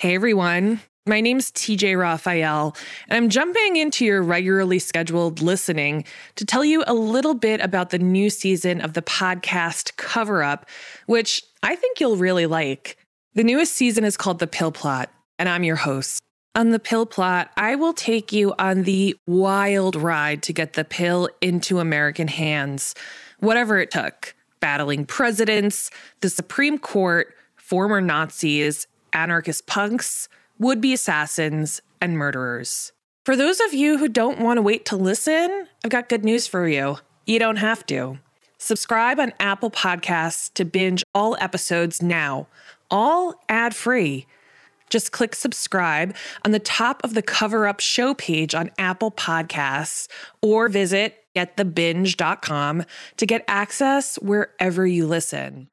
Hey everyone, my name's TJ Raphael, and I'm jumping into your regularly scheduled listening to tell you a little bit about the new season of the podcast Cover Up, which I think you'll really like. The newest season is called The Pill Plot, and I'm your host. On The Pill Plot, I will take you on the wild ride to get the pill into American hands, whatever it took battling presidents, the Supreme Court, former Nazis, anarchist punks, would be assassins, and murderers. For those of you who don't want to wait to listen, I've got good news for you. You don't have to. Subscribe on Apple Podcasts to binge all episodes now, all ad free. Just click subscribe on the top of the cover up show page on Apple Podcasts or visit getthebinge.com to get access wherever you listen.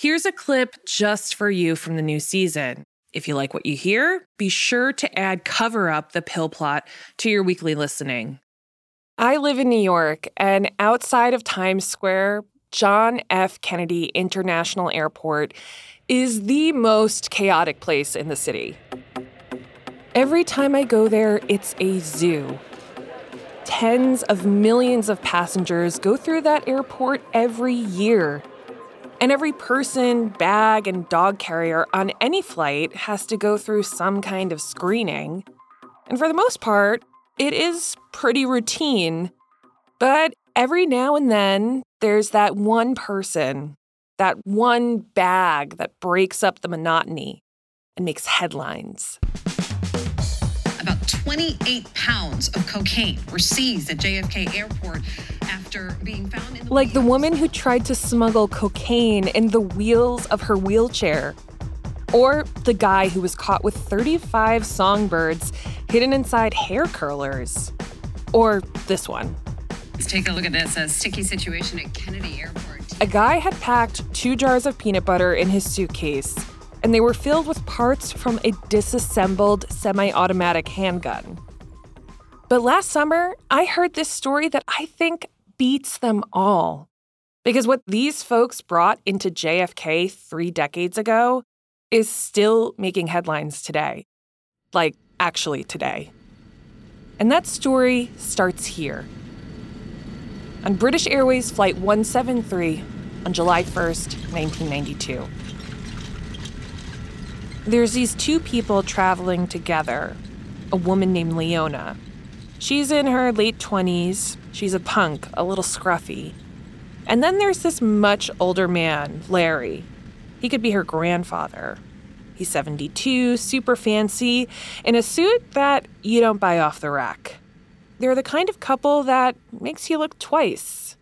Here's a clip just for you from the new season. If you like what you hear, be sure to add Cover Up the Pill Plot to your weekly listening. I live in New York, and outside of Times Square, John F. Kennedy International Airport is the most chaotic place in the city. Every time I go there, it's a zoo. Tens of millions of passengers go through that airport every year. And every person, bag, and dog carrier on any flight has to go through some kind of screening. And for the most part, it is pretty routine. But every now and then, there's that one person, that one bag that breaks up the monotony and makes headlines. About 28 pounds of cocaine were seized at JFK Airport after being found in the Like the woman who tried to smuggle cocaine in the wheels of her wheelchair. Or the guy who was caught with 35 songbirds hidden inside hair curlers. Or this one. Let's take a look at this. A sticky situation at Kennedy Airport. A guy had packed two jars of peanut butter in his suitcase, and they were filled with parts from a disassembled semi automatic handgun. But last summer, I heard this story that I think beats them all. Because what these folks brought into JFK three decades ago is still making headlines today. Like, actually, today. And that story starts here. On British Airways Flight 173 on July 1st, 1992. There's these two people traveling together a woman named Leona. She's in her late 20s. She's a punk, a little scruffy. And then there's this much older man, Larry. He could be her grandfather. He's 72, super fancy, in a suit that you don't buy off the rack. They're the kind of couple that makes you look twice.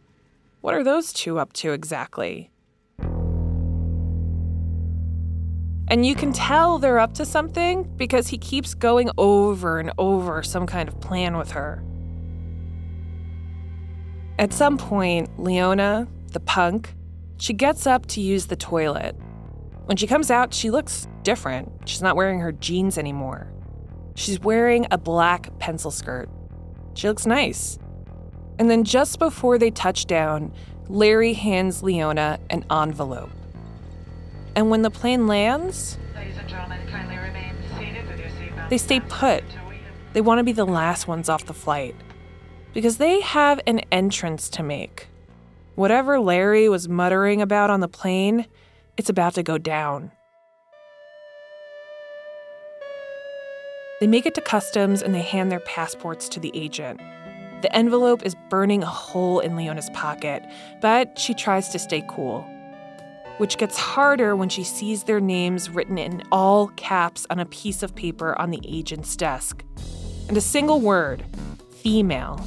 What are those two up to exactly? And you can tell they're up to something because he keeps going over and over some kind of plan with her. At some point, Leona, the punk, she gets up to use the toilet. When she comes out, she looks different. She's not wearing her jeans anymore. She's wearing a black pencil skirt. She looks nice. And then just before they touch down, Larry hands Leona an envelope. And when the plane lands, they stay put. They want to be the last ones off the flight because they have an entrance to make. Whatever Larry was muttering about on the plane, it's about to go down. They make it to customs and they hand their passports to the agent. The envelope is burning a hole in Leona's pocket, but she tries to stay cool which gets harder when she sees their names written in all caps on a piece of paper on the agent's desk. And a single word female.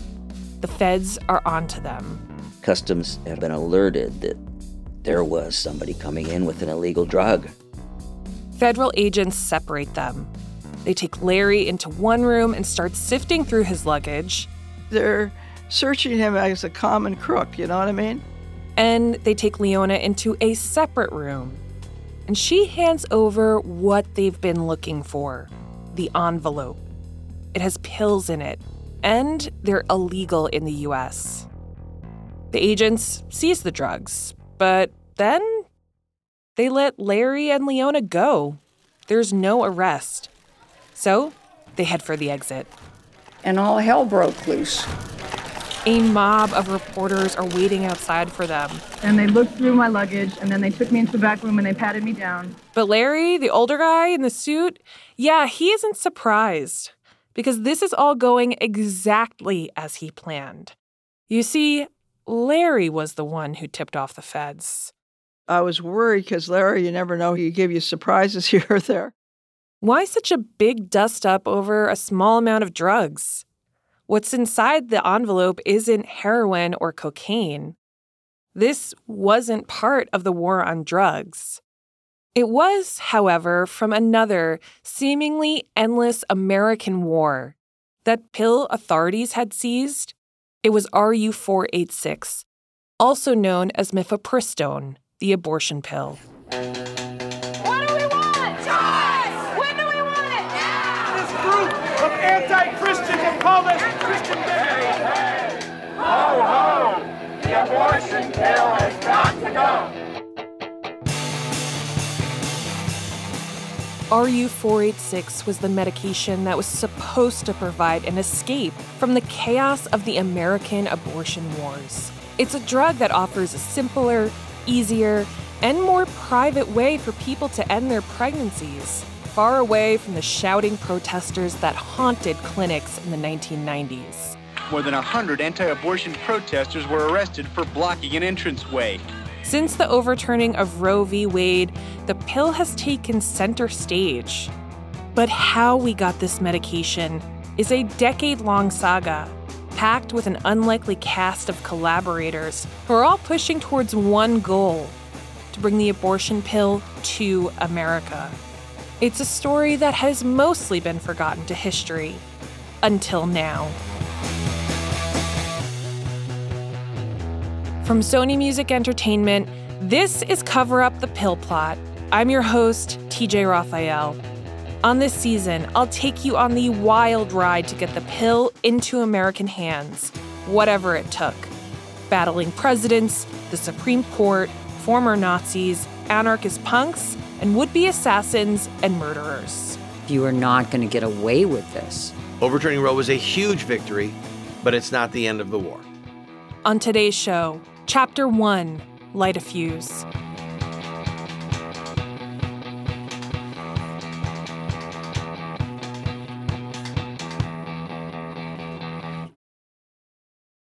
The feds are onto them. Customs have been alerted that there was somebody coming in with an illegal drug. Federal agents separate them. They take Larry into one room and start sifting through his luggage. They're searching him as a common crook, you know what I mean? And they take Leona into a separate room. And she hands over what they've been looking for the envelope. It has pills in it, and they're illegal in the US. The agents seize the drugs, but then they let Larry and Leona go. there's no arrest. So they head for the exit. And all hell broke loose. A mob of reporters are waiting outside for them. And they looked through my luggage and then they took me into the back room and they patted me down. But Larry, the older guy in the suit, yeah, he isn't surprised because this is all going exactly as he planned. You see, Larry was the one who tipped off the feds. I was worried because Larry, you never know, he give you surprises here or there. Why such a big dust up over a small amount of drugs? What's inside the envelope isn't heroin or cocaine. This wasn't part of the war on drugs. It was, however, from another, seemingly endless American war that pill authorities had seized. It was RU 486, also known as mifepristone, the abortion pill. Abortion pill has got to go. RU 486 was the medication that was supposed to provide an escape from the chaos of the American abortion wars. It's a drug that offers a simpler, easier, and more private way for people to end their pregnancies, far away from the shouting protesters that haunted clinics in the 1990s. More than 100 anti abortion protesters were arrested for blocking an entranceway. Since the overturning of Roe v. Wade, the pill has taken center stage. But how we got this medication is a decade long saga, packed with an unlikely cast of collaborators who are all pushing towards one goal to bring the abortion pill to America. It's a story that has mostly been forgotten to history until now. From Sony Music Entertainment, this is Cover Up the Pill Plot. I'm your host, TJ Raphael. On this season, I'll take you on the wild ride to get the pill into American hands, whatever it took. Battling presidents, the Supreme Court, former Nazis, anarchist punks, and would be assassins and murderers. You are not going to get away with this. Overturning Roe was a huge victory, but it's not the end of the war. On today's show, Chapter 1 Light a Fuse.